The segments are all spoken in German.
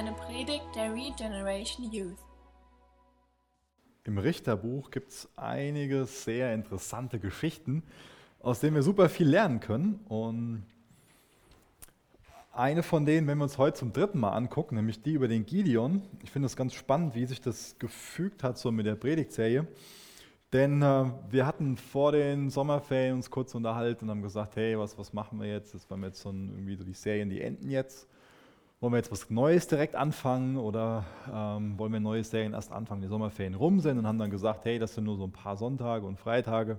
eine Predigt der Regeneration Youth. Im Richterbuch gibt es einige sehr interessante Geschichten, aus denen wir super viel lernen können. Und eine von denen, wenn wir uns heute zum dritten Mal angucken, nämlich die über den Gideon. Ich finde es ganz spannend, wie sich das gefügt hat so mit der Predigtserie. Denn äh, wir hatten vor den Sommerferien uns kurz unterhalten und haben gesagt, hey, was, was machen wir jetzt? Das wir jetzt so ein, irgendwie so die Serien, die enden jetzt. Wollen wir jetzt was Neues direkt anfangen oder ähm, wollen wir neue Serien erst anfangen, die Sommerferien rum sind und haben dann gesagt, hey, das sind nur so ein paar Sonntage und Freitage.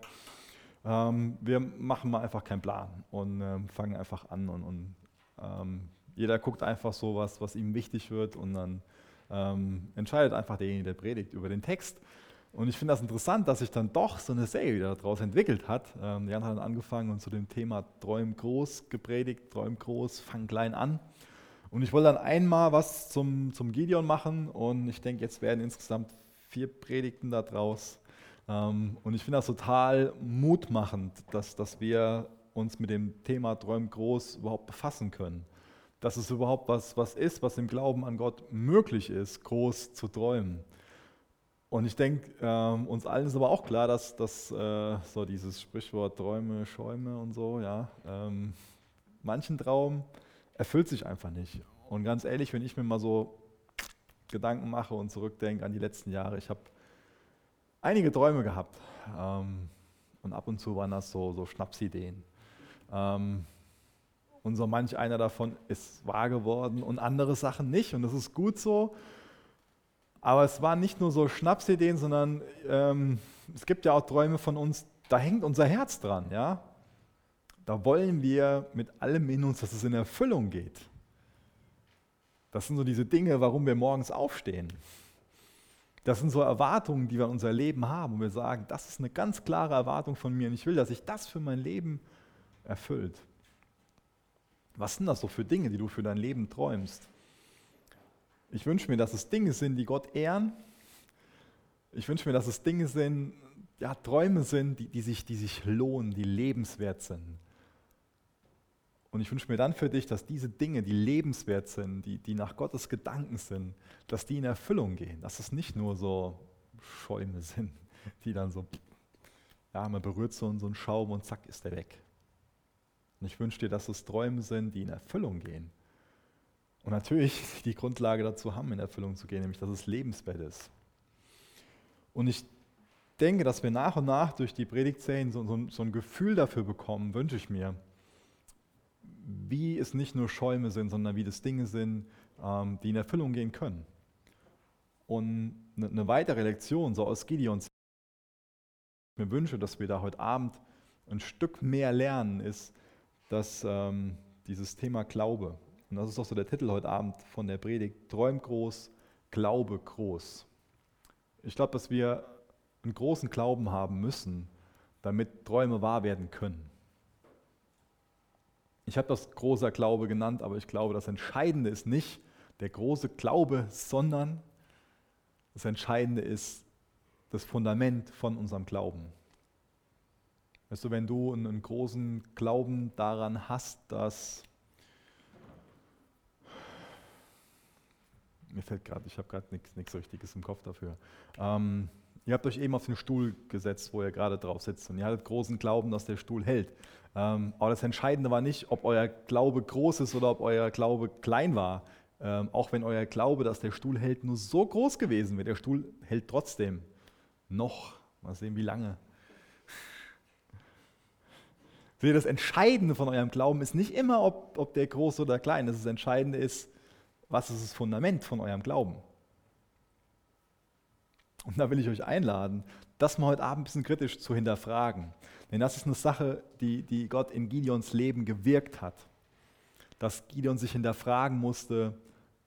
Ähm, wir machen mal einfach keinen Plan und ähm, fangen einfach an und, und ähm, jeder guckt einfach so was, was ihm wichtig wird und dann ähm, entscheidet einfach derjenige, der predigt über den Text. Und ich finde das interessant, dass sich dann doch so eine Serie wieder daraus entwickelt hat. Ähm, Jan hat dann angefangen und zu dem Thema Träum groß gepredigt, Träum groß, fang klein an. Und ich wollte dann einmal was zum, zum Gideon machen und ich denke, jetzt werden insgesamt vier Predigten daraus. Ähm, und ich finde das total mutmachend, dass, dass wir uns mit dem Thema Träumen groß überhaupt befassen können. Dass es überhaupt was, was ist, was im Glauben an Gott möglich ist, groß zu träumen. Und ich denke, ähm, uns allen ist aber auch klar, dass, dass äh, so dieses Sprichwort Träume, Schäume und so, ja, ähm, manchen Traum erfüllt sich einfach nicht. Und ganz ehrlich, wenn ich mir mal so Gedanken mache und zurückdenke an die letzten Jahre, ich habe einige Träume gehabt. Ähm, und ab und zu waren das so, so Schnapsideen. Ähm, und so manch einer davon ist wahr geworden und andere Sachen nicht. Und das ist gut so. Aber es waren nicht nur so Schnapsideen, sondern ähm, es gibt ja auch Träume von uns, da hängt unser Herz dran. Ja? Da wollen wir mit allem in uns, dass es in Erfüllung geht. Das sind so diese Dinge, warum wir morgens aufstehen. Das sind so Erwartungen, die wir in unser Leben haben. Und wir sagen, das ist eine ganz klare Erwartung von mir und ich will, dass sich das für mein Leben erfüllt. Was sind das so für Dinge, die du für dein Leben träumst? Ich wünsche mir, dass es Dinge sind, die Gott ehren. Ich wünsche mir, dass es Dinge sind, ja, Träume sind, die, die, sich, die sich lohnen, die lebenswert sind. Und ich wünsche mir dann für dich, dass diese Dinge, die lebenswert sind, die, die nach Gottes Gedanken sind, dass die in Erfüllung gehen. Dass es nicht nur so Schäume sind, die dann so, ja, man berührt so, einen Schaum und zack ist der weg. Und ich wünsche dir, dass es Träume sind, die in Erfüllung gehen. Und natürlich die Grundlage dazu haben, in Erfüllung zu gehen, nämlich dass es lebenswert ist. Und ich denke, dass wir nach und nach durch die Predigtserien so, so, so ein Gefühl dafür bekommen, wünsche ich mir, wie es nicht nur Schäume sind, sondern wie das Dinge sind, ähm, die in Erfüllung gehen können. Und eine weitere Lektion, so aus Gideons, ich mir wünsche, dass wir da heute Abend ein Stück mehr lernen, ist, dass ähm, dieses Thema Glaube, und das ist auch so der Titel heute Abend von der Predigt, Träum groß, Glaube groß. Ich glaube, dass wir einen großen Glauben haben müssen, damit Träume wahr werden können. Ich habe das großer Glaube genannt, aber ich glaube, das Entscheidende ist nicht der große Glaube, sondern das Entscheidende ist das Fundament von unserem Glauben. Weißt du, wenn du einen großen Glauben daran hast, dass mir fällt gerade, ich habe gerade nichts Richtiges im Kopf dafür. Ähm, ihr habt euch eben auf den Stuhl gesetzt, wo ihr gerade drauf sitzt und ihr hattet großen Glauben, dass der Stuhl hält. Ähm, aber das Entscheidende war nicht, ob euer Glaube groß ist oder ob euer Glaube klein war. Ähm, auch wenn euer Glaube, dass der Stuhl hält, nur so groß gewesen wäre, der Stuhl hält trotzdem noch. Mal sehen, wie lange. Das Entscheidende von eurem Glauben ist nicht immer, ob, ob der groß oder klein ist. Das Entscheidende ist, was ist das Fundament von eurem Glauben. Und da will ich euch einladen, das mal heute Abend ein bisschen kritisch zu hinterfragen. Denn das ist eine Sache, die, die Gott in Gideons Leben gewirkt hat. Dass Gideon sich hinterfragen musste,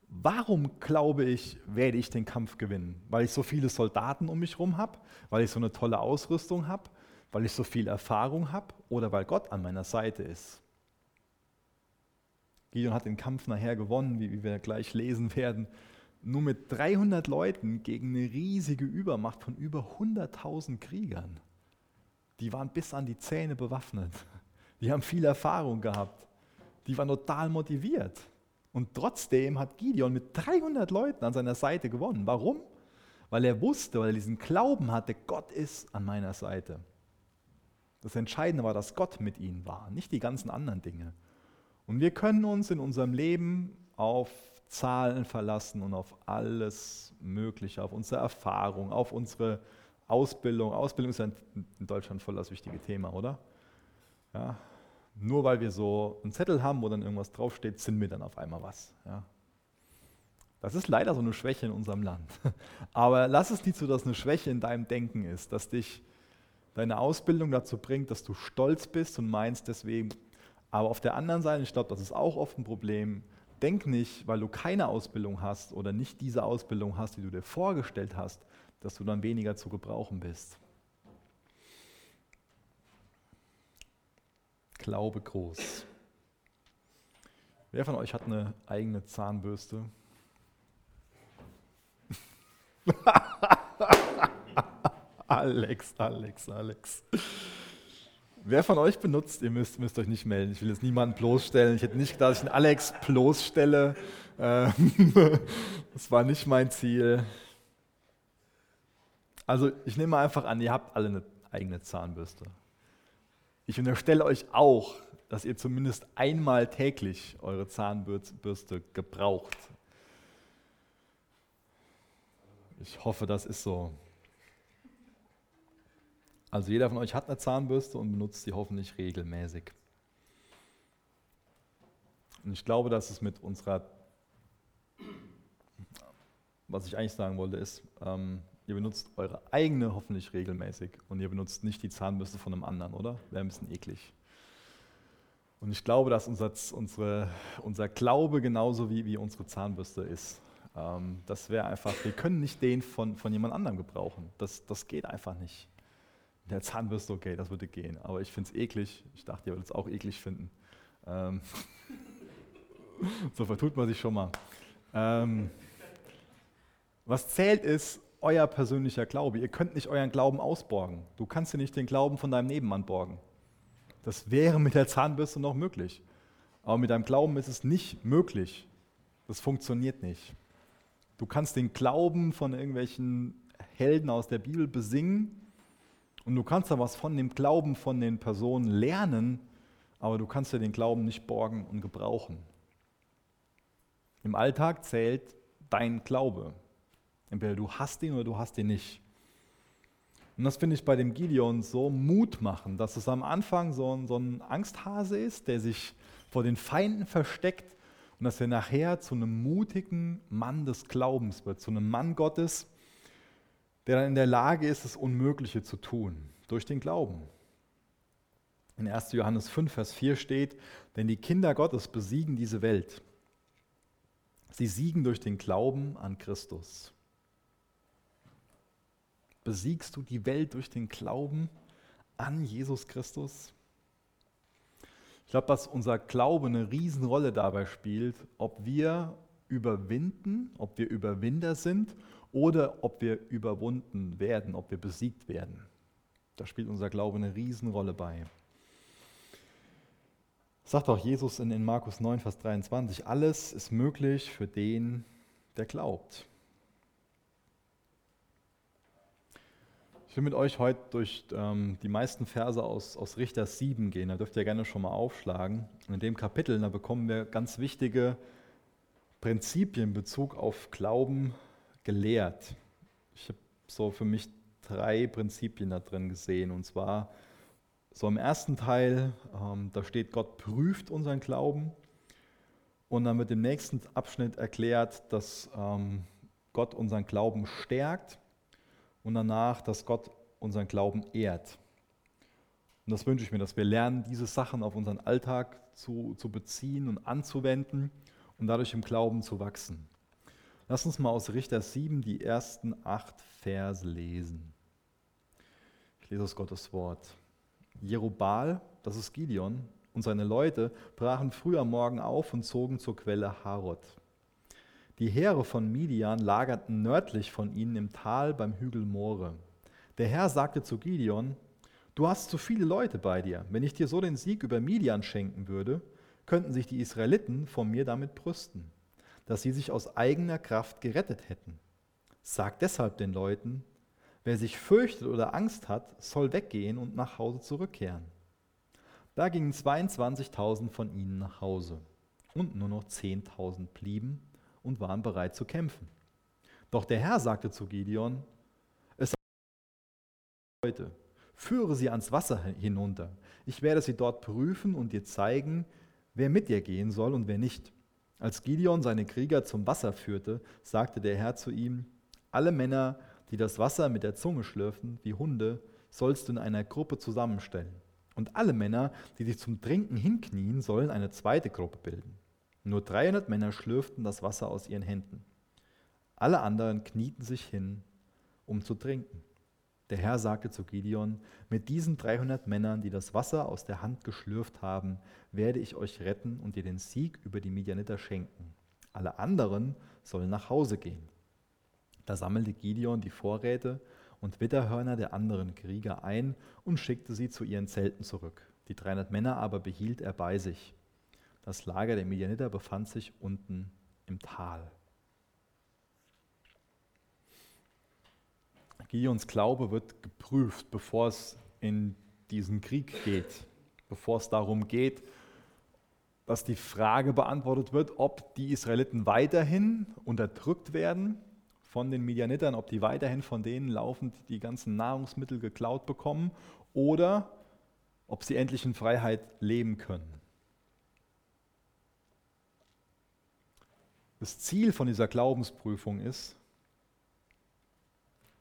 warum glaube ich, werde ich den Kampf gewinnen? Weil ich so viele Soldaten um mich herum habe, weil ich so eine tolle Ausrüstung habe, weil ich so viel Erfahrung habe oder weil Gott an meiner Seite ist. Gideon hat den Kampf nachher gewonnen, wie, wie wir gleich lesen werden nur mit 300 Leuten gegen eine riesige Übermacht von über 100.000 Kriegern. Die waren bis an die Zähne bewaffnet. Die haben viel Erfahrung gehabt. Die waren total motiviert. Und trotzdem hat Gideon mit 300 Leuten an seiner Seite gewonnen. Warum? Weil er wusste, weil er diesen Glauben hatte, Gott ist an meiner Seite. Das Entscheidende war, dass Gott mit ihnen war, nicht die ganzen anderen Dinge. Und wir können uns in unserem Leben auf Zahlen verlassen und auf alles Mögliche, auf unsere Erfahrung, auf unsere Ausbildung. Ausbildung ist ja in Deutschland voll das wichtige Thema, oder? Ja, nur weil wir so einen Zettel haben, wo dann irgendwas draufsteht, sind wir dann auf einmal was. Ja. Das ist leider so eine Schwäche in unserem Land. Aber lass es nicht so, dass eine Schwäche in deinem Denken ist, dass dich deine Ausbildung dazu bringt, dass du stolz bist und meinst deswegen. Aber auf der anderen Seite, ich glaube, das ist auch oft ein Problem, denk nicht, weil du keine Ausbildung hast oder nicht diese Ausbildung hast, die du dir vorgestellt hast, dass du dann weniger zu gebrauchen bist. Glaube groß. Wer von euch hat eine eigene Zahnbürste? Alex, Alex, Alex. Wer von euch benutzt, ihr müsst, müsst euch nicht melden. Ich will jetzt niemanden bloßstellen. Ich hätte nicht gedacht, dass ich einen Alex bloßstelle. Ähm, das war nicht mein Ziel. Also ich nehme einfach an, ihr habt alle eine eigene Zahnbürste. Ich unterstelle euch auch, dass ihr zumindest einmal täglich eure Zahnbürste gebraucht. Ich hoffe, das ist so. Also jeder von euch hat eine Zahnbürste und benutzt sie hoffentlich regelmäßig. Und ich glaube, dass es mit unserer, was ich eigentlich sagen wollte, ist, ähm, Ihr benutzt eure eigene hoffentlich regelmäßig und ihr benutzt nicht die Zahnbürste von einem anderen, oder? Wäre ein bisschen eklig. Und ich glaube, dass unser, unsere, unser Glaube genauso wie, wie unsere Zahnbürste ist. Ähm, das wäre einfach, wir können nicht den von, von jemand anderem gebrauchen. Das, das geht einfach nicht. Der Zahnbürste, okay, das würde gehen. Aber ich finde es eklig. Ich dachte, ihr würdet es auch eklig finden. Ähm so vertut man sich schon mal. Ähm was zählt ist, euer persönlicher Glaube. Ihr könnt nicht euren Glauben ausborgen. Du kannst dir nicht den Glauben von deinem Nebenmann borgen. Das wäre mit der Zahnbürste noch möglich. Aber mit deinem Glauben ist es nicht möglich. Das funktioniert nicht. Du kannst den Glauben von irgendwelchen Helden aus der Bibel besingen und du kannst da was von dem Glauben von den Personen lernen, aber du kannst dir den Glauben nicht borgen und gebrauchen. Im Alltag zählt dein Glaube. Entweder du hast ihn oder du hast ihn nicht. Und das finde ich bei dem Gideon so Mut machen, dass es am Anfang so ein, so ein Angsthase ist, der sich vor den Feinden versteckt und dass er nachher zu einem mutigen Mann des Glaubens wird, zu einem Mann Gottes, der dann in der Lage ist, das Unmögliche zu tun, durch den Glauben. In 1. Johannes 5, Vers 4 steht, denn die Kinder Gottes besiegen diese Welt. Sie siegen durch den Glauben an Christus. Besiegst du die Welt durch den Glauben an Jesus Christus? Ich glaube, dass unser Glaube eine Riesenrolle dabei spielt, ob wir überwinden, ob wir Überwinder sind oder ob wir überwunden werden, ob wir besiegt werden. Da spielt unser Glaube eine Riesenrolle bei. Sagt auch Jesus in, in Markus 9, Vers 23, alles ist möglich für den, der glaubt. Ich will mit euch heute durch ähm, die meisten Verse aus, aus Richter 7 gehen. Da dürft ihr gerne schon mal aufschlagen. Und in dem Kapitel, da bekommen wir ganz wichtige Prinzipien in Bezug auf Glauben gelehrt. Ich habe so für mich drei Prinzipien da drin gesehen. Und zwar so im ersten Teil, ähm, da steht, Gott prüft unseren Glauben. Und dann wird im nächsten Abschnitt erklärt, dass ähm, Gott unseren Glauben stärkt und danach, dass Gott unseren Glauben ehrt. Und das wünsche ich mir, dass wir lernen, diese Sachen auf unseren Alltag zu, zu beziehen und anzuwenden und dadurch im Glauben zu wachsen. Lass uns mal aus Richter 7 die ersten acht Verse lesen. Ich lese aus Gottes Wort. Jerubal, das ist Gideon, und seine Leute brachen früh am Morgen auf und zogen zur Quelle Harod. Die Heere von Midian lagerten nördlich von ihnen im Tal beim Hügel More. Der Herr sagte zu Gideon, Du hast zu viele Leute bei dir. Wenn ich dir so den Sieg über Midian schenken würde, könnten sich die Israeliten vor mir damit brüsten, dass sie sich aus eigener Kraft gerettet hätten. Sagt deshalb den Leuten, wer sich fürchtet oder Angst hat, soll weggehen und nach Hause zurückkehren. Da gingen 22.000 von ihnen nach Hause und nur noch 10.000 blieben und waren bereit zu kämpfen. Doch der Herr sagte zu Gideon, es heute, führe sie ans Wasser hinunter. Ich werde sie dort prüfen und dir zeigen, wer mit dir gehen soll und wer nicht. Als Gideon seine Krieger zum Wasser führte, sagte der Herr zu ihm, alle Männer, die das Wasser mit der Zunge schlürfen, wie Hunde, sollst du in einer Gruppe zusammenstellen. Und alle Männer, die sich zum Trinken hinknien, sollen eine zweite Gruppe bilden. Nur 300 Männer schlürften das Wasser aus ihren Händen. Alle anderen knieten sich hin, um zu trinken. Der Herr sagte zu Gideon, mit diesen 300 Männern, die das Wasser aus der Hand geschlürft haben, werde ich euch retten und dir den Sieg über die Midianiter schenken. Alle anderen sollen nach Hause gehen. Da sammelte Gideon die Vorräte und Witterhörner der anderen Krieger ein und schickte sie zu ihren Zelten zurück. Die 300 Männer aber behielt er bei sich. Das Lager der Midianiter befand sich unten im Tal. Gideons Glaube wird geprüft, bevor es in diesen Krieg geht, bevor es darum geht, dass die Frage beantwortet wird, ob die Israeliten weiterhin unterdrückt werden von den Midianitern, ob die weiterhin von denen laufend die ganzen Nahrungsmittel geklaut bekommen oder ob sie endlich in Freiheit leben können. Das Ziel von dieser Glaubensprüfung ist,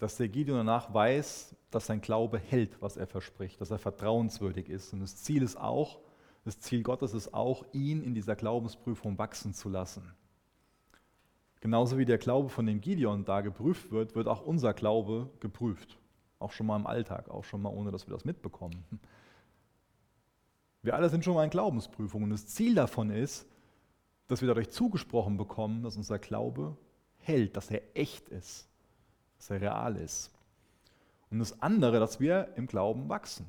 dass der Gideon danach weiß, dass sein Glaube hält, was er verspricht, dass er vertrauenswürdig ist. Und das Ziel ist auch, das Ziel Gottes ist auch, ihn in dieser Glaubensprüfung wachsen zu lassen. Genauso wie der Glaube von dem Gideon da geprüft wird, wird auch unser Glaube geprüft. Auch schon mal im Alltag, auch schon mal ohne, dass wir das mitbekommen. Wir alle sind schon mal in Glaubensprüfungen. Und das Ziel davon ist, dass wir dadurch zugesprochen bekommen, dass unser Glaube hält, dass er echt ist, er real ist. Und das andere, dass wir im Glauben wachsen.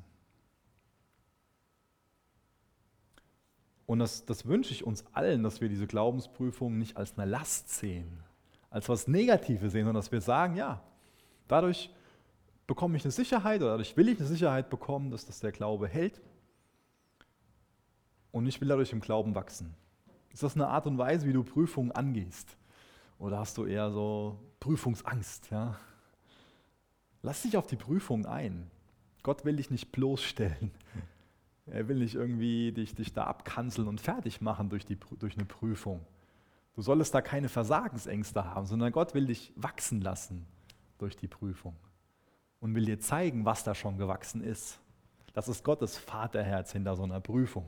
Und das, das wünsche ich uns allen, dass wir diese Glaubensprüfung nicht als eine Last sehen, als was Negatives sehen, sondern dass wir sagen, ja, dadurch bekomme ich eine Sicherheit oder dadurch will ich eine Sicherheit bekommen, dass das der Glaube hält. Und ich will dadurch im Glauben wachsen. Ist das eine Art und Weise, wie du Prüfungen angehst? Oder hast du eher so Prüfungsangst? Ja? Lass dich auf die Prüfung ein. Gott will dich nicht bloßstellen. Er will nicht irgendwie dich, dich da abkanzeln und fertig machen durch, die, durch eine Prüfung. Du solltest da keine Versagensängste haben, sondern Gott will dich wachsen lassen durch die Prüfung und will dir zeigen, was da schon gewachsen ist. Das ist Gottes Vaterherz hinter so einer Prüfung.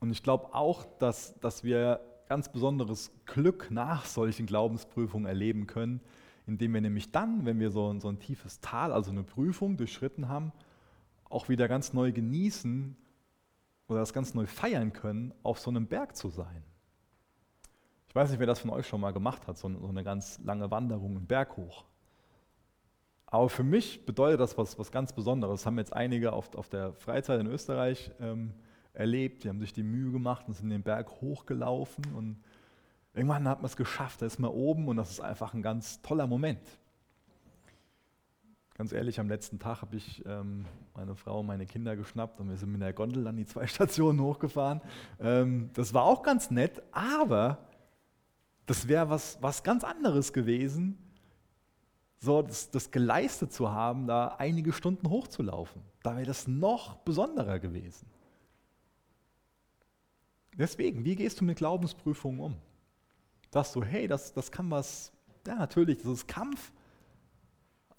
Und ich glaube auch, dass, dass wir ganz besonderes Glück nach solchen Glaubensprüfungen erleben können, indem wir nämlich dann, wenn wir so, so ein tiefes Tal, also eine Prüfung durchschritten haben, auch wieder ganz neu genießen oder das ganz neu feiern können, auf so einem Berg zu sein. Ich weiß nicht, wer das von euch schon mal gemacht hat, so eine ganz lange Wanderung im Berg hoch. Aber für mich bedeutet das was, was ganz Besonderes. Das haben jetzt einige auf, auf der Freizeit in Österreich ähm, erlebt. Die haben sich die Mühe gemacht und sind den Berg hochgelaufen und Irgendwann hat man es geschafft, da ist man oben und das ist einfach ein ganz toller Moment. Ganz ehrlich, am letzten Tag habe ich ähm, meine Frau und meine Kinder geschnappt und wir sind mit der Gondel dann die zwei Stationen hochgefahren. Ähm, das war auch ganz nett, aber das wäre was, was ganz anderes gewesen, so das, das geleistet zu haben, da einige Stunden hochzulaufen. Da wäre das noch besonderer gewesen. Deswegen, wie gehst du mit Glaubensprüfungen um? sagst du, hey, das, das kann was, ja natürlich, das ist Kampf,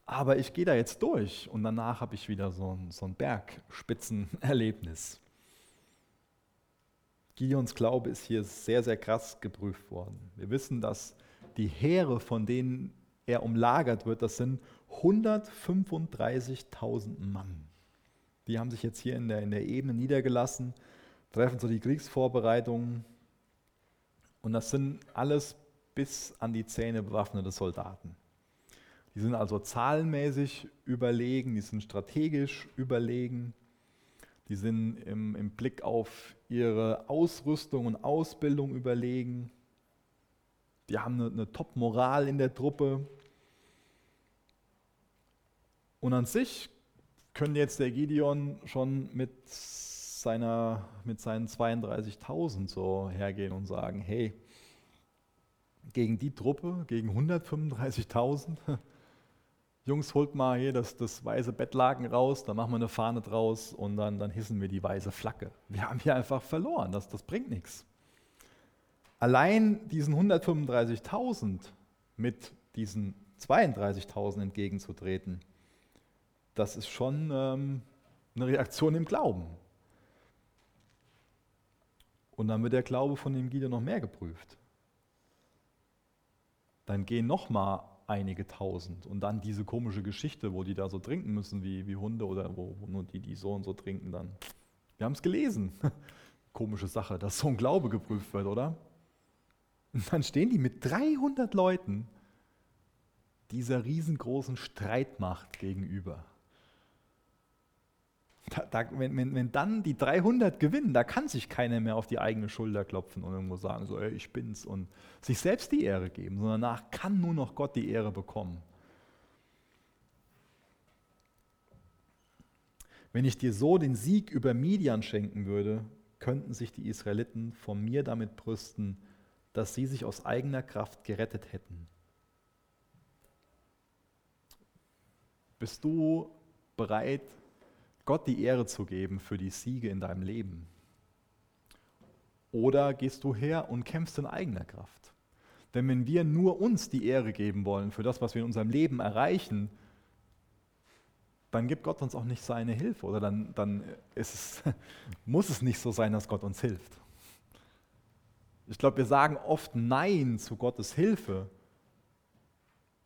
aber ich gehe da jetzt durch und danach habe ich wieder so ein, so ein Bergspitzenerlebnis. Gideons Glaube ist hier sehr, sehr krass geprüft worden. Wir wissen, dass die Heere, von denen er umlagert wird, das sind 135.000 Mann. Die haben sich jetzt hier in der, in der Ebene niedergelassen, treffen so die Kriegsvorbereitungen und das sind alles bis an die Zähne bewaffnete Soldaten. Die sind also zahlenmäßig überlegen, die sind strategisch überlegen, die sind im, im Blick auf ihre Ausrüstung und Ausbildung überlegen, die haben eine, eine Top-Moral in der Truppe. Und an sich könnte jetzt der Gideon schon mit, seiner, mit seinen 32.000 so hergehen und sagen, hey, gegen die Truppe, gegen 135.000, Jungs, holt mal hier das, das weiße Bettlaken raus, da machen wir eine Fahne draus und dann, dann hissen wir die weiße Flagge. Wir haben hier einfach verloren, das, das bringt nichts. Allein diesen 135.000 mit diesen 32.000 entgegenzutreten, das ist schon ähm, eine Reaktion im Glauben. Und dann wird der Glaube von dem Gideon noch mehr geprüft. Dann gehen noch mal einige tausend. Und dann diese komische Geschichte, wo die da so trinken müssen wie, wie Hunde oder wo, wo nur die, die so und so trinken dann. Wir haben es gelesen. Komische Sache, dass so ein Glaube geprüft wird, oder? Und dann stehen die mit 300 Leuten dieser riesengroßen Streitmacht gegenüber. Da, da, wenn, wenn, wenn, dann die 300 gewinnen, da kann sich keiner mehr auf die eigene Schulter klopfen und irgendwo sagen, so, ey, ich bin's und sich selbst die Ehre geben, sondern danach kann nur noch Gott die Ehre bekommen. Wenn ich dir so den Sieg über Midian schenken würde, könnten sich die Israeliten von mir damit brüsten, dass sie sich aus eigener Kraft gerettet hätten. Bist du bereit, Gott die Ehre zu geben für die Siege in deinem Leben? Oder gehst du her und kämpfst in eigener Kraft? Denn wenn wir nur uns die Ehre geben wollen für das, was wir in unserem Leben erreichen, dann gibt Gott uns auch nicht seine Hilfe oder dann, dann es, muss es nicht so sein, dass Gott uns hilft. Ich glaube, wir sagen oft Nein zu Gottes Hilfe,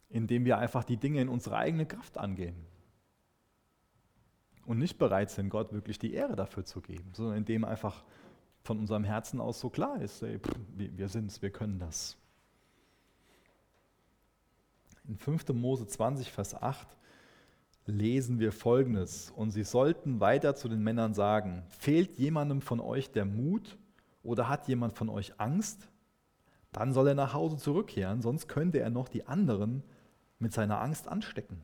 indem wir einfach die Dinge in unsere eigene Kraft angehen und nicht bereit sind, Gott wirklich die Ehre dafür zu geben, sondern indem einfach von unserem Herzen aus so klar ist, ey, pff, wir es, wir können das. In 5. Mose 20, Vers 8 lesen wir folgendes: Und sie sollten weiter zu den Männern sagen: Fehlt jemandem von euch der Mut oder hat jemand von euch Angst? Dann soll er nach Hause zurückkehren, sonst könnte er noch die anderen mit seiner Angst anstecken.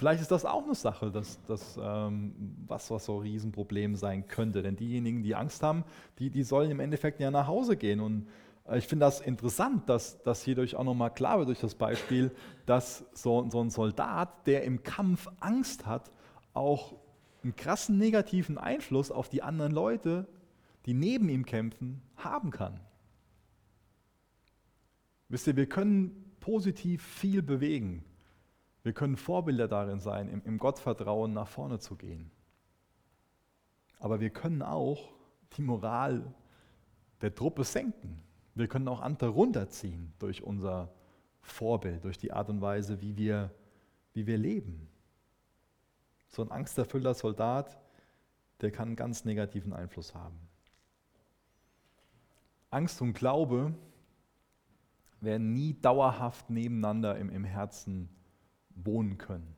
Vielleicht ist das auch eine Sache, dass, dass, ähm, was, was so ein Riesenproblem sein könnte. Denn diejenigen, die Angst haben, die, die sollen im Endeffekt ja nach Hause gehen. Und äh, ich finde das interessant, dass, dass hierdurch auch nochmal klar wird durch das Beispiel, dass so, so ein Soldat, der im Kampf Angst hat, auch einen krassen negativen Einfluss auf die anderen Leute, die neben ihm kämpfen, haben kann. Wisst ihr, wir können positiv viel bewegen wir können Vorbilder darin sein, im, im Gottvertrauen nach vorne zu gehen. Aber wir können auch die Moral der Truppe senken. Wir können auch andere runterziehen durch unser Vorbild, durch die Art und Weise, wie wir, wie wir leben. So ein angsterfüllter Soldat, der kann einen ganz negativen Einfluss haben. Angst und Glaube werden nie dauerhaft nebeneinander im, im Herzen wohnen können.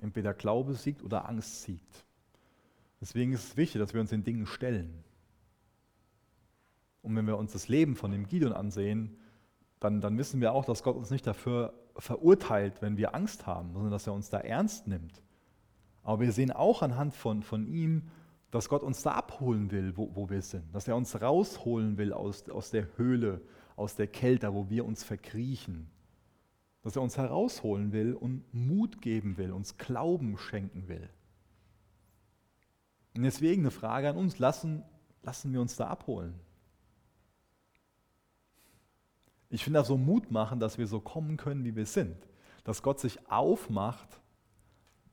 Entweder Glaube siegt oder Angst siegt. Deswegen ist es wichtig, dass wir uns den Dingen stellen. Und wenn wir uns das Leben von dem Gideon ansehen, dann, dann wissen wir auch, dass Gott uns nicht dafür verurteilt, wenn wir Angst haben, sondern dass er uns da ernst nimmt. Aber wir sehen auch anhand von, von ihm, dass Gott uns da abholen will, wo, wo wir sind. Dass er uns rausholen will aus, aus der Höhle, aus der Kälte, wo wir uns verkriechen dass er uns herausholen will und Mut geben will, uns Glauben schenken will. Und deswegen eine Frage an uns, lassen, lassen wir uns da abholen. Ich finde das so Mut machen, dass wir so kommen können, wie wir sind. Dass Gott sich aufmacht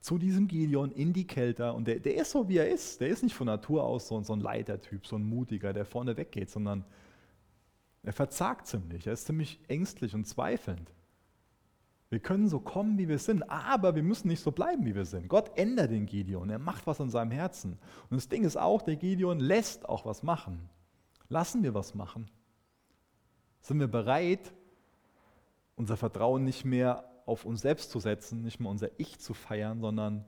zu diesem Gideon in die Kälte und der, der ist so, wie er ist. Der ist nicht von Natur aus so, so ein Leitertyp, so ein Mutiger, der vorne weggeht, sondern er verzagt ziemlich. Er ist ziemlich ängstlich und zweifelnd. Wir können so kommen, wie wir sind, aber wir müssen nicht so bleiben, wie wir sind. Gott ändert den Gideon, er macht was in seinem Herzen. Und das Ding ist auch, der Gideon lässt auch was machen. Lassen wir was machen? Sind wir bereit, unser Vertrauen nicht mehr auf uns selbst zu setzen, nicht mehr unser Ich zu feiern, sondern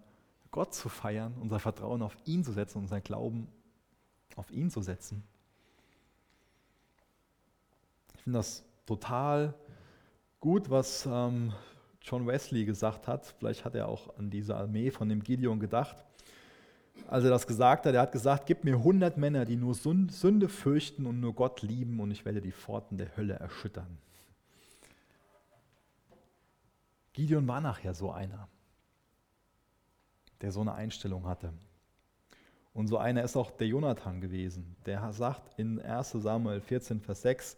Gott zu feiern, unser Vertrauen auf ihn zu setzen, unser Glauben auf ihn zu setzen. Ich finde das total gut, was ähm, John Wesley gesagt hat. Vielleicht hat er auch an diese Armee von dem Gideon gedacht. Als er das gesagt hat, er hat gesagt, gib mir 100 Männer, die nur Sünde fürchten und nur Gott lieben und ich werde die Pforten der Hölle erschüttern. Gideon war nachher so einer, der so eine Einstellung hatte. Und so einer ist auch der Jonathan gewesen. Der sagt in 1 Samuel 14, Vers 6,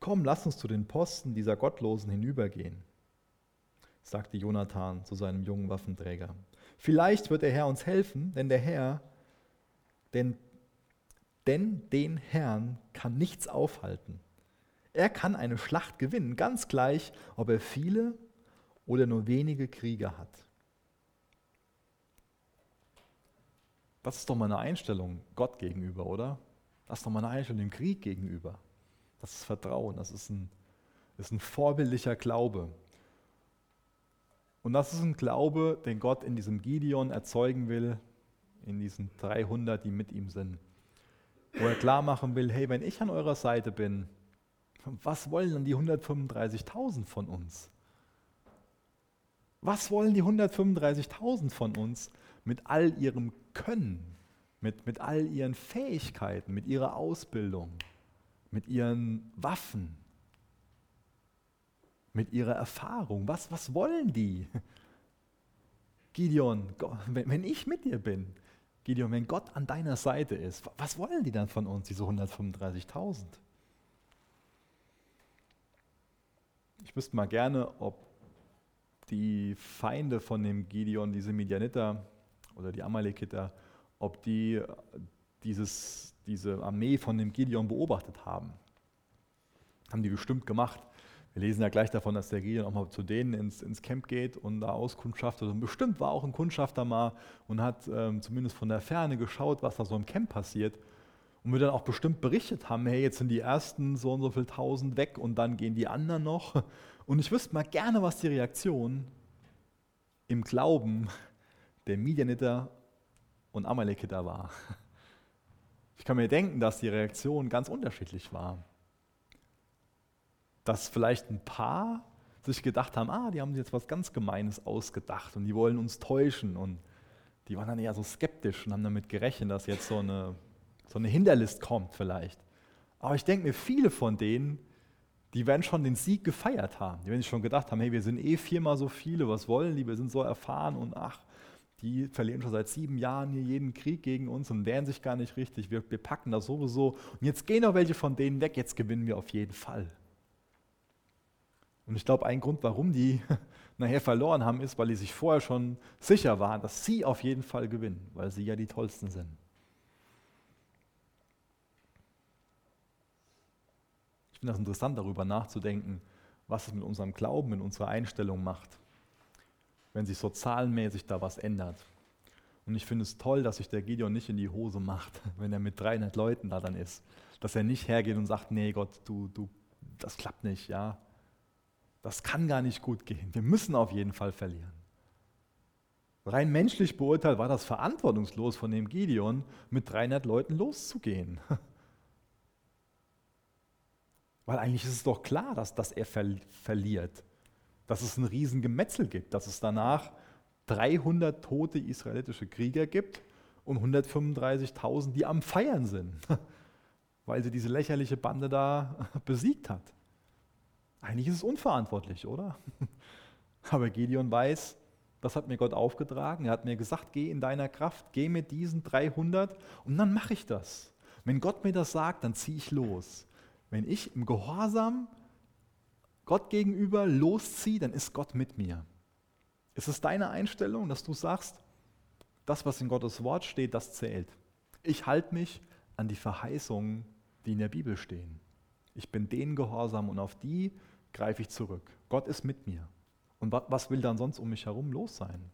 Komm, lass uns zu den Posten dieser Gottlosen hinübergehen, sagte Jonathan zu seinem jungen Waffenträger. Vielleicht wird der Herr uns helfen, denn der Herr, denn, denn den Herrn kann nichts aufhalten. Er kann eine Schlacht gewinnen, ganz gleich, ob er viele oder nur wenige Krieger hat. Das ist doch mal eine Einstellung Gott gegenüber, oder? Das ist doch mal eine Einstellung dem Krieg gegenüber. Das ist Vertrauen, das ist ein, ist ein vorbildlicher Glaube. Und das ist ein Glaube, den Gott in diesem Gideon erzeugen will, in diesen 300, die mit ihm sind. Wo er klar machen will, hey, wenn ich an eurer Seite bin, was wollen dann die 135.000 von uns? Was wollen die 135.000 von uns mit all ihrem Können, mit, mit all ihren Fähigkeiten, mit ihrer Ausbildung, mit ihren Waffen, mit ihrer Erfahrung? Was, was wollen die? Gideon, wenn ich mit dir bin, Gideon, wenn Gott an deiner Seite ist, was wollen die dann von uns, diese 135.000? Ich wüsste mal gerne, ob die Feinde von dem Gideon, diese Midianiter oder die Amalekiter, ob die dieses, diese Armee von dem Gideon beobachtet haben. Haben die bestimmt gemacht. Wir lesen ja gleich davon, dass der Gideon auch mal zu denen ins, ins Camp geht und da auskundschaftet. Und bestimmt war auch ein Kundschafter mal und hat ähm, zumindest von der Ferne geschaut, was da so im Camp passiert. Und wir dann auch bestimmt berichtet haben, hey, jetzt sind die ersten so und so viel tausend weg und dann gehen die anderen noch. Und ich wüsste mal gerne, was die Reaktion im Glauben der Midianiter und Amalekiter war. Ich kann mir denken, dass die Reaktion ganz unterschiedlich war. Dass vielleicht ein paar sich gedacht haben, ah, die haben sich jetzt was ganz Gemeines ausgedacht und die wollen uns täuschen. Und die waren dann eher so skeptisch und haben damit gerechnet, dass jetzt so eine, so eine Hinterlist kommt vielleicht. Aber ich denke mir, viele von denen die werden schon den Sieg gefeiert haben. Die werden sich schon gedacht haben, hey, wir sind eh viermal so viele, was wollen die, wir sind so erfahren und ach, die verlieren schon seit sieben Jahren hier jeden Krieg gegen uns und wehren sich gar nicht richtig, wir, wir packen das sowieso. Und jetzt gehen auch welche von denen weg, jetzt gewinnen wir auf jeden Fall. Und ich glaube, ein Grund, warum die nachher verloren haben, ist, weil die sich vorher schon sicher waren, dass sie auf jeden Fall gewinnen, weil sie ja die Tollsten sind. Ich finde das interessant, darüber nachzudenken, was es mit unserem Glauben, mit unserer Einstellung macht, wenn sich so zahlenmäßig da was ändert. Und ich finde es toll, dass sich der Gideon nicht in die Hose macht, wenn er mit 300 Leuten da dann ist. Dass er nicht hergeht und sagt, nee Gott, du, du, das klappt nicht, ja. Das kann gar nicht gut gehen. Wir müssen auf jeden Fall verlieren. Rein menschlich beurteilt war das verantwortungslos von dem Gideon, mit 300 Leuten loszugehen. Weil eigentlich ist es doch klar, dass, dass er ver verliert, dass es ein Riesengemetzel gibt, dass es danach 300 tote israelitische Krieger gibt und 135.000, die am Feiern sind, weil sie diese lächerliche Bande da besiegt hat. Eigentlich ist es unverantwortlich, oder? Aber Gideon weiß, das hat mir Gott aufgetragen. Er hat mir gesagt, geh in deiner Kraft, geh mit diesen 300 und dann mache ich das. Wenn Gott mir das sagt, dann ziehe ich los. Wenn ich im Gehorsam Gott gegenüber losziehe, dann ist Gott mit mir. Ist es deine Einstellung, dass du sagst, das, was in Gottes Wort steht, das zählt? Ich halte mich an die Verheißungen, die in der Bibel stehen. Ich bin denen gehorsam und auf die greife ich zurück. Gott ist mit mir. Und was will dann sonst um mich herum los sein?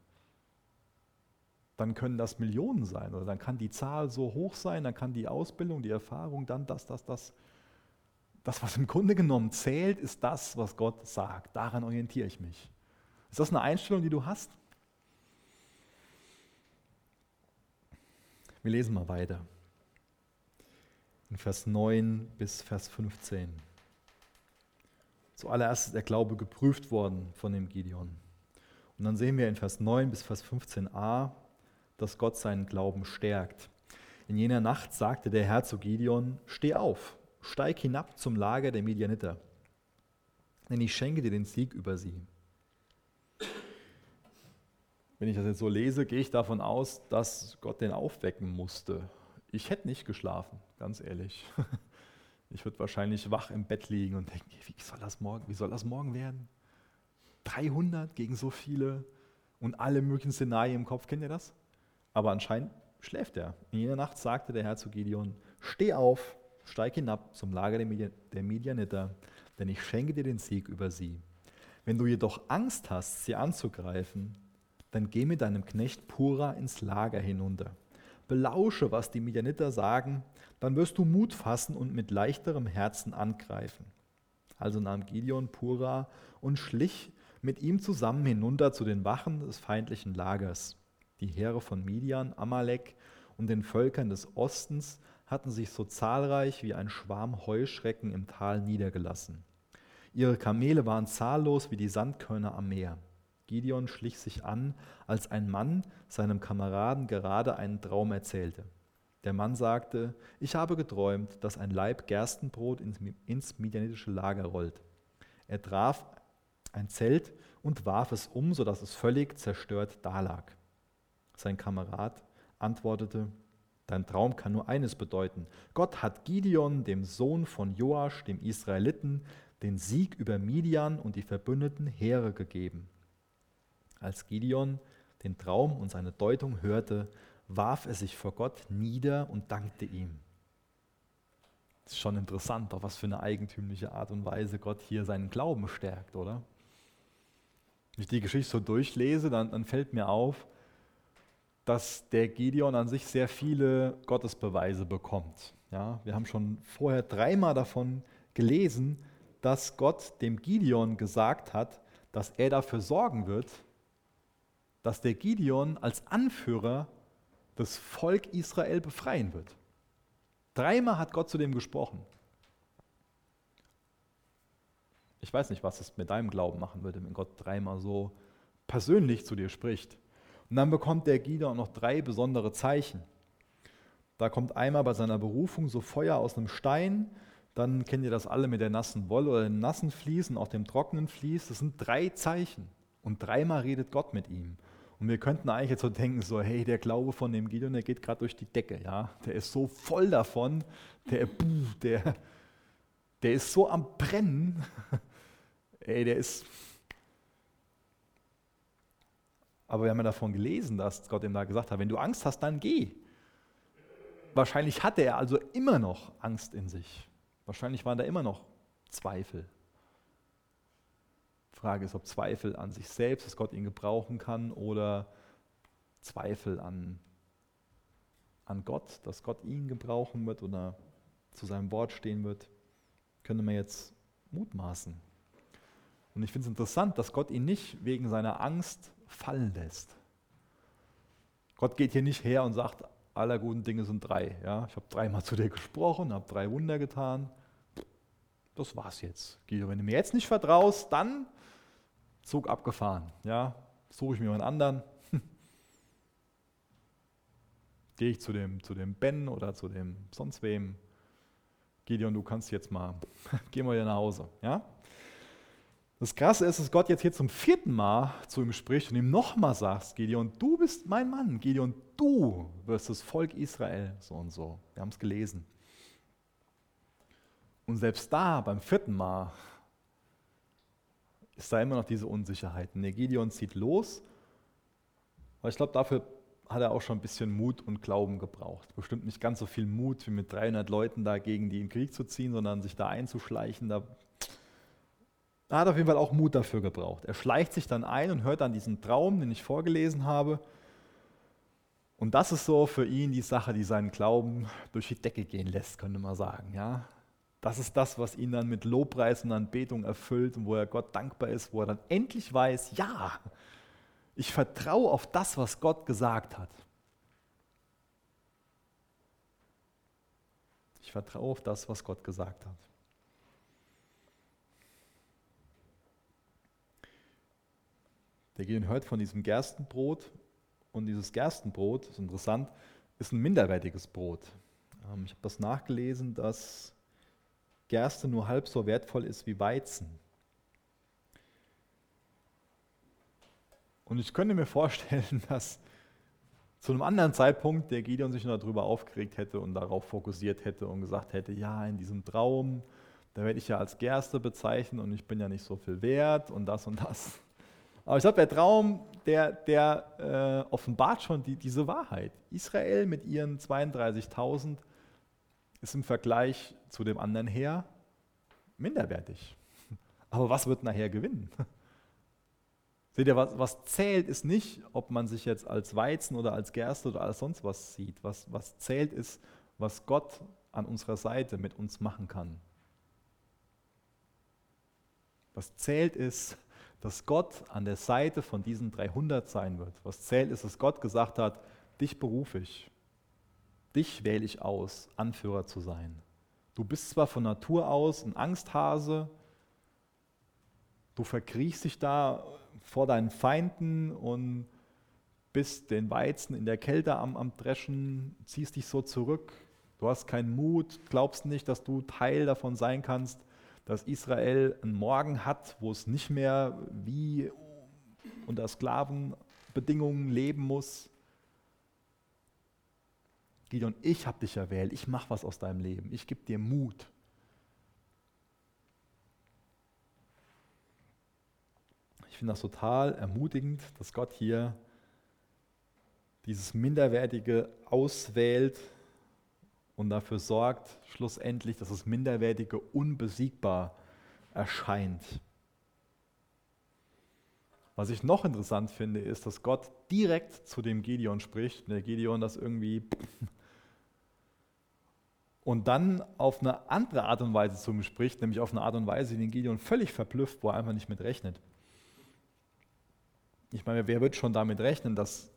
Dann können das Millionen sein oder dann kann die Zahl so hoch sein, dann kann die Ausbildung, die Erfahrung, dann das, das, das das, was im Grunde genommen zählt, ist das, was Gott sagt. Daran orientiere ich mich. Ist das eine Einstellung, die du hast? Wir lesen mal weiter. In Vers 9 bis Vers 15. Zuallererst ist der Glaube geprüft worden von dem Gideon. Und dann sehen wir in Vers 9 bis Vers 15a, dass Gott seinen Glauben stärkt. In jener Nacht sagte der Herr zu Gideon, steh auf, steig hinab zum Lager der Midianiter, denn ich schenke dir den Sieg über sie. Wenn ich das jetzt so lese, gehe ich davon aus, dass Gott den aufwecken musste. Ich hätte nicht geschlafen, ganz ehrlich. Ich würde wahrscheinlich wach im Bett liegen und denken, wie soll das morgen, wie soll das morgen werden? 300 gegen so viele und alle möglichen Szenarien im Kopf, kennt ihr das? Aber anscheinend schläft er. In jener Nacht sagte der Herr zu Gideon, steh auf, steig hinab zum Lager der Midianiter, denn ich schenke dir den Sieg über sie. Wenn du jedoch Angst hast, sie anzugreifen, dann geh mit deinem Knecht Pura ins Lager hinunter. Belausche, was die Midianiter sagen, dann wirst du Mut fassen und mit leichterem Herzen angreifen. Also nahm Gideon Pura und schlich mit ihm zusammen hinunter zu den Wachen des feindlichen Lagers. Die Heere von Midian, Amalek und den Völkern des Ostens hatten sich so zahlreich wie ein Schwarm Heuschrecken im Tal niedergelassen. Ihre Kamele waren zahllos wie die Sandkörner am Meer. Gideon schlich sich an, als ein Mann seinem Kameraden gerade einen Traum erzählte. Der Mann sagte, ich habe geträumt, dass ein Laib Gerstenbrot ins, midianitische Lager rollt. Er traf ein Zelt und warf es um, sodass es völlig zerstört dalag. Sein Kamerad antwortete, Dein Traum kann nur eines bedeuten. Gott hat Gideon, dem Sohn von Joasch, dem Israeliten, den Sieg über Midian und die verbündeten Heere gegeben. Als Gideon den Traum und seine Deutung hörte, warf er sich vor Gott nieder und dankte ihm. Das ist schon interessant, auf was für eine eigentümliche Art und Weise Gott hier seinen Glauben stärkt, oder? Wenn ich die Geschichte so durchlese, dann, dann fällt mir auf, dass der Gideon an sich sehr viele Gottesbeweise bekommt. Ja, wir haben schon vorher dreimal davon gelesen, dass Gott dem Gideon gesagt hat, dass er dafür sorgen wird, dass der Gideon als Anführer das Volk Israel befreien wird. Dreimal hat Gott zu dem gesprochen. Ich weiß nicht, was es mit deinem Glauben machen würde, wenn Gott dreimal so persönlich zu dir spricht. Und dann bekommt der Gideon noch drei besondere Zeichen. Da kommt einmal bei seiner Berufung so Feuer aus einem Stein, dann kennt ihr das alle mit der nassen Wolle oder dem nassen Vlies und auch dem trockenen Vlies. Das sind drei Zeichen. Und dreimal redet Gott mit ihm. Und wir könnten eigentlich jetzt so denken, so, hey, der Glaube von dem Gideon, der geht gerade durch die Decke, ja. Der ist so voll davon, der, der, der ist so am Brennen. Ey, der ist. Aber wir haben ja davon gelesen, dass Gott ihm da gesagt hat, wenn du Angst hast, dann geh. Wahrscheinlich hatte er also immer noch Angst in sich. Wahrscheinlich waren da immer noch Zweifel. Frage ist, ob Zweifel an sich selbst, dass Gott ihn gebrauchen kann, oder Zweifel an, an Gott, dass Gott ihn gebrauchen wird oder zu seinem Wort stehen wird, könnte man jetzt mutmaßen. Und ich finde es interessant, dass Gott ihn nicht wegen seiner Angst fallen lässt. Gott geht hier nicht her und sagt, aller guten Dinge sind drei. Ja? Ich habe dreimal zu dir gesprochen, habe drei Wunder getan. Das war's jetzt. Guido, wenn du mir jetzt nicht vertraust, dann Zug abgefahren. Ja, suche ich mir einen anderen. Gehe ich zu dem, zu dem Ben oder zu dem sonst wem. Gideon, du kannst jetzt mal, geh mal wieder nach Hause. Ja? Das Krasse ist, dass Gott jetzt hier zum vierten Mal zu ihm spricht und ihm nochmal sagt, Gideon, du bist mein Mann. Gideon, du wirst das Volk Israel so und so. Wir haben es gelesen. Und selbst da, beim vierten Mal, ist da immer noch diese Unsicherheit. Der Gideon zieht los, aber ich glaube, dafür hat er auch schon ein bisschen Mut und Glauben gebraucht. Bestimmt nicht ganz so viel Mut, wie mit 300 Leuten da gegen die in Krieg zu ziehen, sondern sich da einzuschleichen. Da, da hat er auf jeden Fall auch Mut dafür gebraucht. Er schleicht sich dann ein und hört dann diesen Traum, den ich vorgelesen habe. Und das ist so für ihn die Sache, die seinen Glauben durch die Decke gehen lässt, könnte man sagen. Ja? Das ist das, was ihn dann mit Lobpreis und Anbetung erfüllt und wo er Gott dankbar ist, wo er dann endlich weiß, ja, ich vertraue auf das, was Gott gesagt hat. Ich vertraue auf das, was Gott gesagt hat. Der Gideon hört von diesem Gerstenbrot und dieses Gerstenbrot, das ist interessant, ist ein minderwertiges Brot. Ähm, ich habe das nachgelesen, dass Gerste nur halb so wertvoll ist wie Weizen. Und ich könnte mir vorstellen, dass zu einem anderen Zeitpunkt der Gideon sich noch darüber aufgeregt hätte und darauf fokussiert hätte und gesagt hätte, ja, in diesem Traum, da werde ich ja als Gerste bezeichnen und ich bin ja nicht so viel wert und das und das. Aber ich glaube, der Traum, der, der äh, offenbart schon die, diese Wahrheit. Israel mit ihren 32.000 ist im Vergleich zu dem anderen Heer minderwertig. Aber was wird nachher gewinnen? Seht ihr, was, was, zählt ist nicht, ob man sich jetzt als Weizen oder als Gerste oder als sonst was sieht. Was, was zählt ist, was Gott an unserer Seite mit uns machen kann. Was zählt ist, dass Gott an der Seite von diesen 300 sein wird. Was zählt ist, dass Gott gesagt hat, dich berufe ich. Dich wähle ich aus, Anführer zu sein. Du bist zwar von Natur aus ein Angsthase, du verkriechst dich da vor deinen Feinden und bist den Weizen in der Kälte am, am Dreschen, ziehst dich so zurück, du hast keinen Mut, glaubst nicht, dass du Teil davon sein kannst, dass Israel einen Morgen hat, wo es nicht mehr wie unter Sklavenbedingungen leben muss. Gideon, ich habe dich erwählt, ich mache was aus deinem Leben, ich gebe dir Mut. Ich finde das total ermutigend, dass Gott hier dieses Minderwertige auswählt und dafür sorgt schlussendlich, dass das Minderwertige unbesiegbar erscheint. Was ich noch interessant finde, ist, dass Gott direkt zu dem Gideon spricht, der Gideon das irgendwie und dann auf eine andere Art und Weise zu ihm spricht, nämlich auf eine Art und Weise, die den Gideon völlig verblüfft, wo er einfach nicht mit rechnet. Ich meine, wer wird schon damit rechnen, dass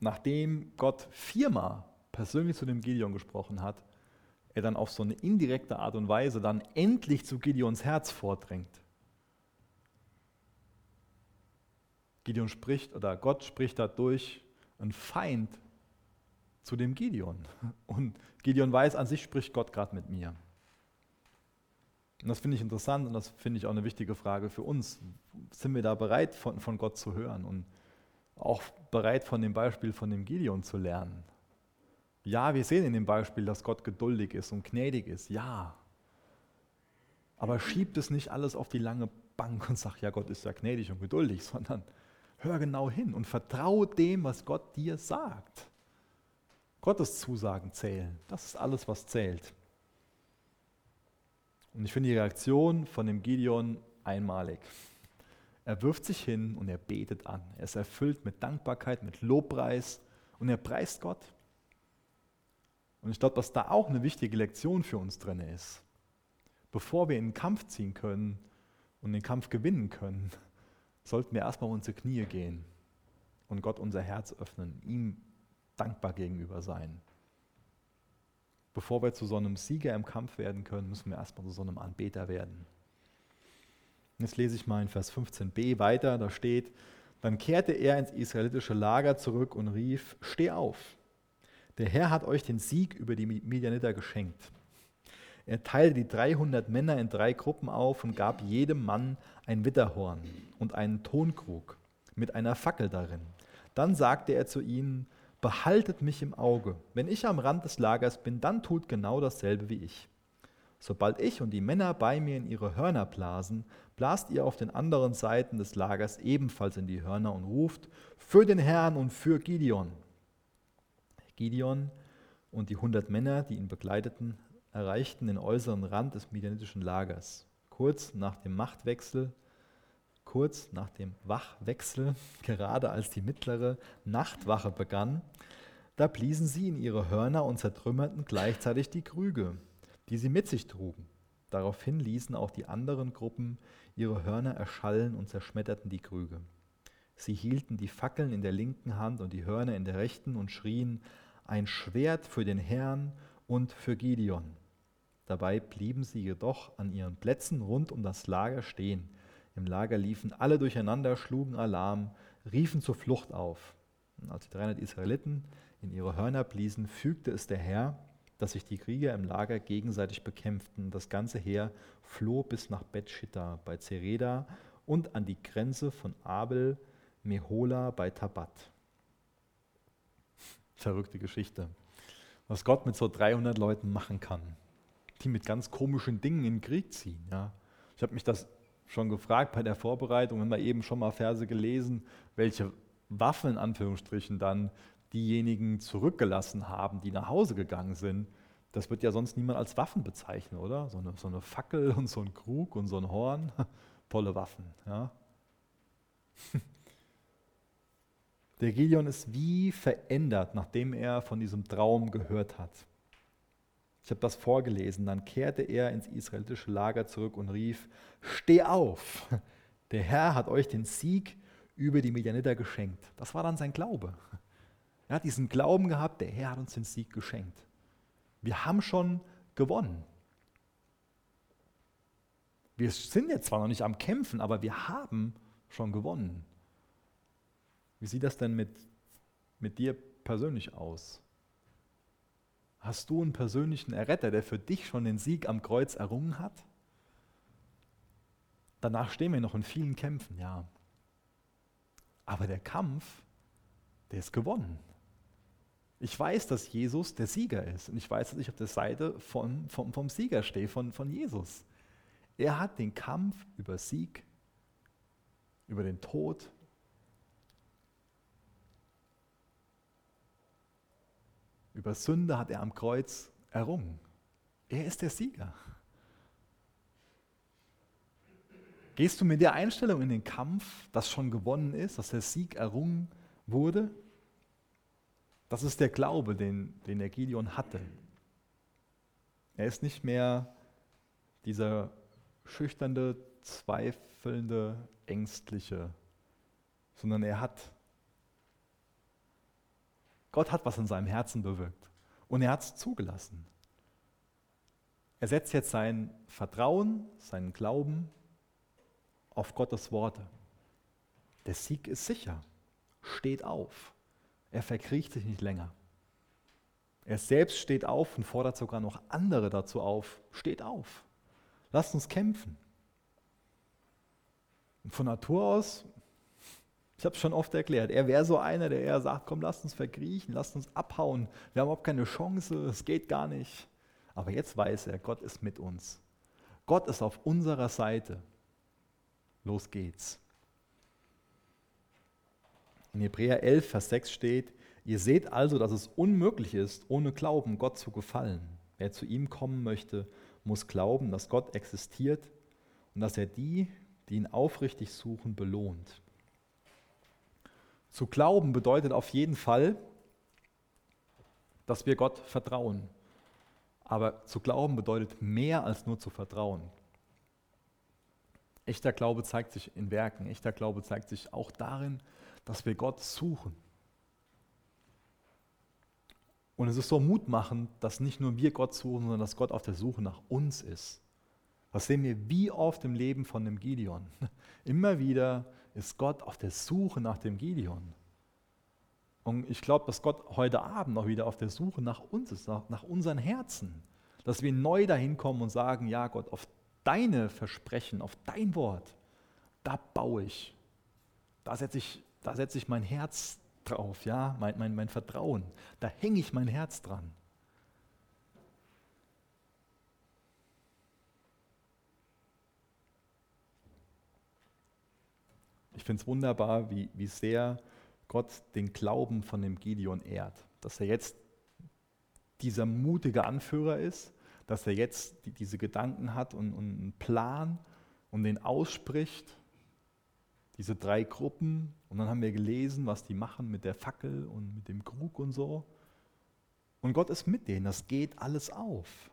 nachdem Gott viermal persönlich zu dem Gideon gesprochen hat, er dann auf so eine indirekte Art und Weise dann endlich zu Gideons Herz vordringt? Gideon spricht oder Gott spricht dadurch einen Feind zu dem Gideon. Und Gideon weiß, an sich spricht Gott gerade mit mir. Und das finde ich interessant und das finde ich auch eine wichtige Frage für uns. Sind wir da bereit, von, von Gott zu hören und auch bereit, von dem Beispiel von dem Gideon zu lernen? Ja, wir sehen in dem Beispiel, dass Gott geduldig ist und gnädig ist. Ja. Aber schiebt es nicht alles auf die lange Bank und sagt, ja, Gott ist ja gnädig und geduldig, sondern hör genau hin und vertraue dem, was Gott dir sagt. Gottes Zusagen zählen. Das ist alles, was zählt. Und ich finde die Reaktion von dem Gideon einmalig. Er wirft sich hin und er betet an. Er ist erfüllt mit Dankbarkeit, mit Lobpreis und er preist Gott. Und ich glaube, dass da auch eine wichtige Lektion für uns drin ist. Bevor wir in den Kampf ziehen können und den Kampf gewinnen können, sollten wir erstmal unsere Knie gehen und Gott unser Herz öffnen, ihm dankbar gegenüber sein. Bevor wir zu so einem Sieger im Kampf werden können, müssen wir erstmal zu so einem Anbeter werden. Jetzt lese ich mal in Vers 15b weiter, da steht, dann kehrte er ins israelitische Lager zurück und rief, steh auf, der Herr hat euch den Sieg über die Midianiter geschenkt. Er teilte die 300 Männer in drei Gruppen auf und gab jedem Mann ein Witterhorn und einen Tonkrug mit einer Fackel darin. Dann sagte er zu ihnen, behaltet mich im Auge. Wenn ich am Rand des Lagers bin, dann tut genau dasselbe wie ich. Sobald ich und die Männer bei mir in ihre Hörner blasen, blast ihr auf den anderen Seiten des Lagers ebenfalls in die Hörner und ruft, für den Herrn und für Gideon. Gideon und die hundert Männer, die ihn begleiteten, erreichten den äußeren Rand des midianitischen Lagers. Kurz nach dem Machtwechsel kurz nach dem Wachwechsel, gerade als die mittlere Nachtwache begann, da bliesen sie in ihre Hörner und zertrümmerten gleichzeitig die Krüge. die sie mit sich trugen. Daraufhin ließen auch die anderen Gruppen ihre Hörner erschallen und zerschmetterten die Krüge. Sie hielten die Fackeln in der linken Hand und die Hörner in der rechten und schrien, ein Schwert für den Herrn und für Gideon. Dabei blieben sie jedoch an ihren Plätzen rund um das Lager stehen. Im Lager liefen alle durcheinander, schlugen Alarm, riefen zur Flucht auf. Und als die 300 Israeliten in ihre Hörner bliesen, fügte es der Herr, dass sich die Krieger im Lager gegenseitig bekämpften. Das ganze Heer floh bis nach Bet-Shitta bei Zereda und an die Grenze von Abel Mehola bei Tabat. Verrückte Geschichte. Was Gott mit so 300 Leuten machen kann, die mit ganz komischen Dingen in den Krieg ziehen. Ja. Ich habe mich das schon gefragt bei der Vorbereitung, wenn wir eben schon mal Verse gelesen, welche Waffen in Anführungsstrichen dann diejenigen zurückgelassen haben, die nach Hause gegangen sind. Das wird ja sonst niemand als Waffen bezeichnen, oder? So eine, so eine Fackel und so ein Krug und so ein Horn. Tolle Waffen. Ja. Der Gideon ist wie verändert, nachdem er von diesem Traum gehört hat. Ich habe das vorgelesen. Dann kehrte er ins israelitische Lager zurück und rief: Steh auf! Der Herr hat euch den Sieg über die Medianiter geschenkt. Das war dann sein Glaube. Er hat diesen Glauben gehabt, der Herr hat uns den Sieg geschenkt. Wir haben schon gewonnen. Wir sind jetzt zwar noch nicht am Kämpfen, aber wir haben schon gewonnen. Wie sieht das denn mit, mit dir persönlich aus? Hast du einen persönlichen Erretter, der für dich schon den Sieg am Kreuz errungen hat? Danach stehen wir noch in vielen Kämpfen, ja. Aber der Kampf, der ist gewonnen. Ich weiß, dass Jesus der Sieger ist. Und ich weiß, dass ich auf der Seite von, vom, vom Sieger stehe, von, von Jesus. Er hat den Kampf über Sieg, über den Tod, Über Sünde hat er am Kreuz errungen. Er ist der Sieger. Gehst du mit der Einstellung in den Kampf, dass schon gewonnen ist, dass der Sieg errungen wurde? Das ist der Glaube, den, den der Gideon hatte. Er ist nicht mehr dieser schüchternde, zweifelnde, ängstliche, sondern er hat Gott hat was in seinem Herzen bewirkt und er hat es zugelassen. Er setzt jetzt sein Vertrauen, seinen Glauben auf Gottes Worte. Der Sieg ist sicher. Steht auf. Er verkriecht sich nicht länger. Er selbst steht auf und fordert sogar noch andere dazu auf. Steht auf. Lasst uns kämpfen. Und von Natur aus ich habe es schon oft erklärt. Er wäre so einer, der eher sagt, komm, lasst uns verkriechen, lasst uns abhauen. Wir haben überhaupt keine Chance, es geht gar nicht. Aber jetzt weiß er, Gott ist mit uns. Gott ist auf unserer Seite. Los geht's. In Hebräer 11, Vers 6 steht, ihr seht also, dass es unmöglich ist, ohne Glauben Gott zu gefallen. Wer zu ihm kommen möchte, muss glauben, dass Gott existiert und dass er die, die ihn aufrichtig suchen, belohnt. Zu glauben bedeutet auf jeden Fall, dass wir Gott vertrauen. Aber zu glauben bedeutet mehr als nur zu vertrauen. Echter Glaube zeigt sich in Werken. Echter Glaube zeigt sich auch darin, dass wir Gott suchen. Und es ist so mutmachend, dass nicht nur wir Gott suchen, sondern dass Gott auf der Suche nach uns ist. Das sehen wir wie oft im Leben von dem Gideon. Immer wieder ist Gott auf der Suche nach dem Gideon. Und ich glaube, dass Gott heute Abend noch wieder auf der Suche nach uns ist, nach, nach unseren Herzen. Dass wir neu dahin kommen und sagen, ja Gott, auf deine Versprechen, auf dein Wort, da baue ich. Da setze ich, da setze ich mein Herz drauf, ja, mein, mein, mein Vertrauen. Da hänge ich mein Herz dran. Ich finde es wunderbar, wie, wie sehr Gott den Glauben von dem Gideon ehrt. Dass er jetzt dieser mutige Anführer ist, dass er jetzt die, diese Gedanken hat und, und einen Plan und den ausspricht. Diese drei Gruppen. Und dann haben wir gelesen, was die machen mit der Fackel und mit dem Krug und so. Und Gott ist mit denen. Das geht alles auf.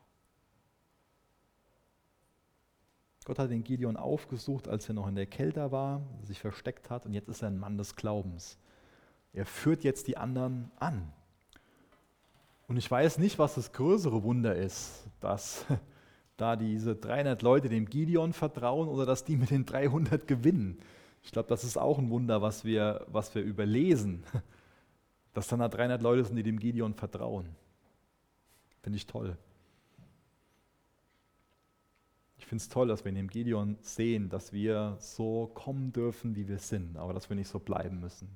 Gott hat den Gideon aufgesucht, als er noch in der Kälte war, sich versteckt hat und jetzt ist er ein Mann des Glaubens. Er führt jetzt die anderen an. Und ich weiß nicht, was das größere Wunder ist, dass da diese 300 Leute dem Gideon vertrauen oder dass die mit den 300 gewinnen. Ich glaube, das ist auch ein Wunder, was wir, was wir überlesen, dass dann da 300 Leute sind, die dem Gideon vertrauen. Finde ich toll. Ich finde es toll, dass wir in dem Gideon sehen, dass wir so kommen dürfen, wie wir sind, aber dass wir nicht so bleiben müssen.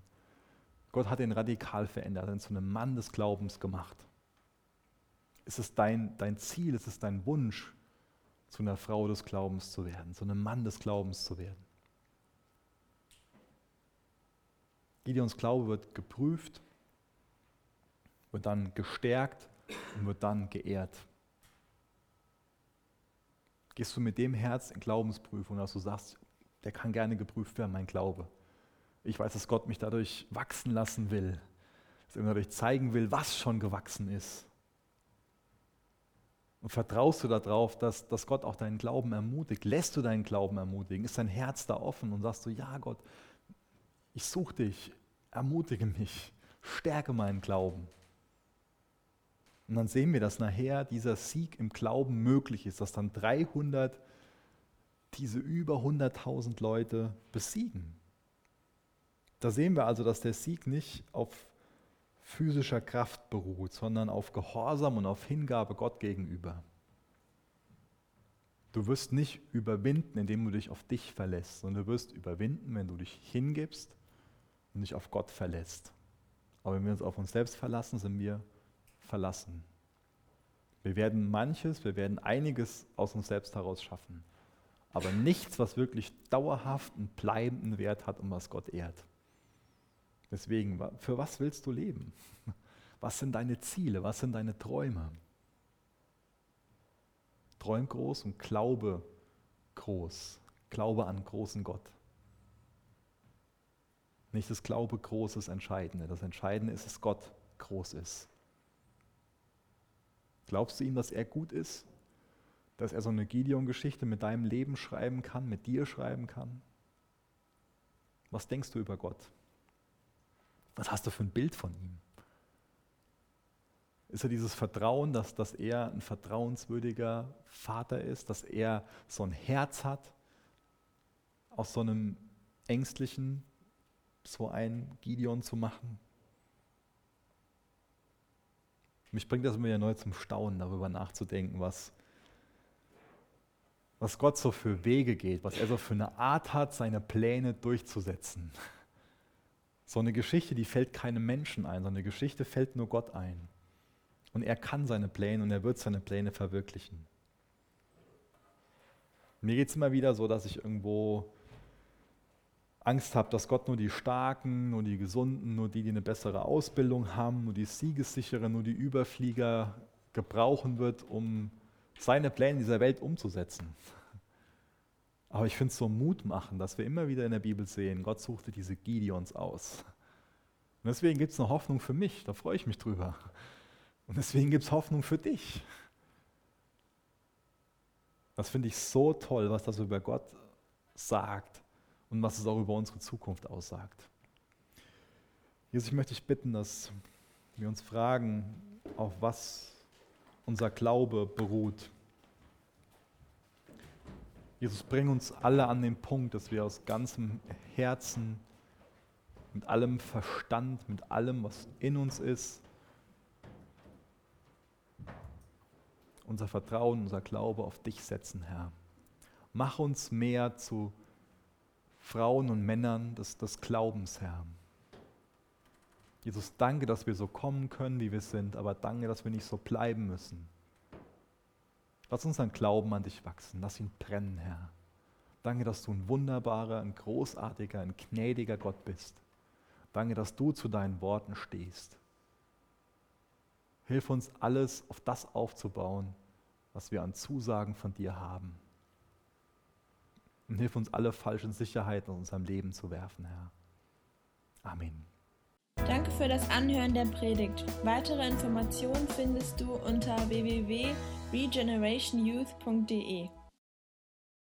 Gott hat ihn radikal verändert, ihn zu einem Mann des Glaubens gemacht. Ist es dein, dein Ziel, ist es dein Wunsch, zu einer Frau des Glaubens zu werden, zu einem Mann des Glaubens zu werden? Gideons Glaube wird geprüft, wird dann gestärkt und wird dann geehrt. Gehst du mit dem Herz in Glaubensprüfung, dass du sagst, der kann gerne geprüft werden, mein Glaube. Ich weiß, dass Gott mich dadurch wachsen lassen will, dass er mir dadurch zeigen will, was schon gewachsen ist. Und vertraust du darauf, dass, dass Gott auch deinen Glauben ermutigt? Lässt du deinen Glauben ermutigen? Ist dein Herz da offen und sagst du, ja Gott, ich suche dich, ermutige mich, stärke meinen Glauben. Und dann sehen wir, dass nachher dieser Sieg im Glauben möglich ist, dass dann 300 diese über 100.000 Leute besiegen. Da sehen wir also, dass der Sieg nicht auf physischer Kraft beruht, sondern auf Gehorsam und auf Hingabe Gott gegenüber. Du wirst nicht überwinden, indem du dich auf dich verlässt, sondern du wirst überwinden, wenn du dich hingibst und dich auf Gott verlässt. Aber wenn wir uns auf uns selbst verlassen, sind wir verlassen. Wir werden manches, wir werden einiges aus uns selbst heraus schaffen, aber nichts, was wirklich dauerhaften, bleibenden Wert hat und was Gott ehrt. Deswegen, für was willst du leben? Was sind deine Ziele? Was sind deine Träume? Träum groß und glaube groß. Glaube an großen Gott. Nicht das Glaube groß ist Entscheidende. Das Entscheidende ist, dass Gott groß ist. Glaubst du ihm, dass er gut ist? Dass er so eine Gideon-Geschichte mit deinem Leben schreiben kann, mit dir schreiben kann? Was denkst du über Gott? Was hast du für ein Bild von ihm? Ist er dieses Vertrauen, dass, dass er ein vertrauenswürdiger Vater ist, dass er so ein Herz hat, aus so einem ängstlichen, so ein Gideon zu machen? Mich bringt das immer wieder neu zum Staunen, darüber nachzudenken, was, was Gott so für Wege geht, was er so für eine Art hat, seine Pläne durchzusetzen. So eine Geschichte, die fällt keinem Menschen ein, so eine Geschichte fällt nur Gott ein. Und er kann seine Pläne und er wird seine Pläne verwirklichen. Mir geht es immer wieder so, dass ich irgendwo Angst habe, dass Gott nur die Starken, nur die Gesunden, nur die, die eine bessere Ausbildung haben, nur die Siegessicheren, nur die Überflieger gebrauchen wird, um seine Pläne in dieser Welt umzusetzen. Aber ich finde es so Mut machen, dass wir immer wieder in der Bibel sehen, Gott suchte diese Gideons aus. Und deswegen gibt es eine Hoffnung für mich, da freue ich mich drüber. Und deswegen gibt es Hoffnung für dich. Das finde ich so toll, was das über Gott sagt und was es auch über unsere Zukunft aussagt. Jesus, ich möchte dich bitten, dass wir uns fragen, auf was unser Glaube beruht. Jesus, bring uns alle an den Punkt, dass wir aus ganzem Herzen, mit allem Verstand, mit allem, was in uns ist, unser Vertrauen, unser Glaube auf dich setzen, Herr. Mach uns mehr zu Frauen und Männern des, des Glaubens, Herr. Jesus, danke, dass wir so kommen können, wie wir sind, aber danke, dass wir nicht so bleiben müssen. Lass unseren Glauben an dich wachsen, lass ihn brennen, Herr. Danke, dass du ein wunderbarer, ein großartiger, ein gnädiger Gott bist. Danke, dass du zu deinen Worten stehst. Hilf uns alles auf das aufzubauen, was wir an Zusagen von dir haben. Und hilf uns alle falschen Sicherheiten in unserem Leben zu werfen, Herr. Amen. Danke für das Anhören der Predigt. Weitere Informationen findest du unter www.regenerationyouth.de.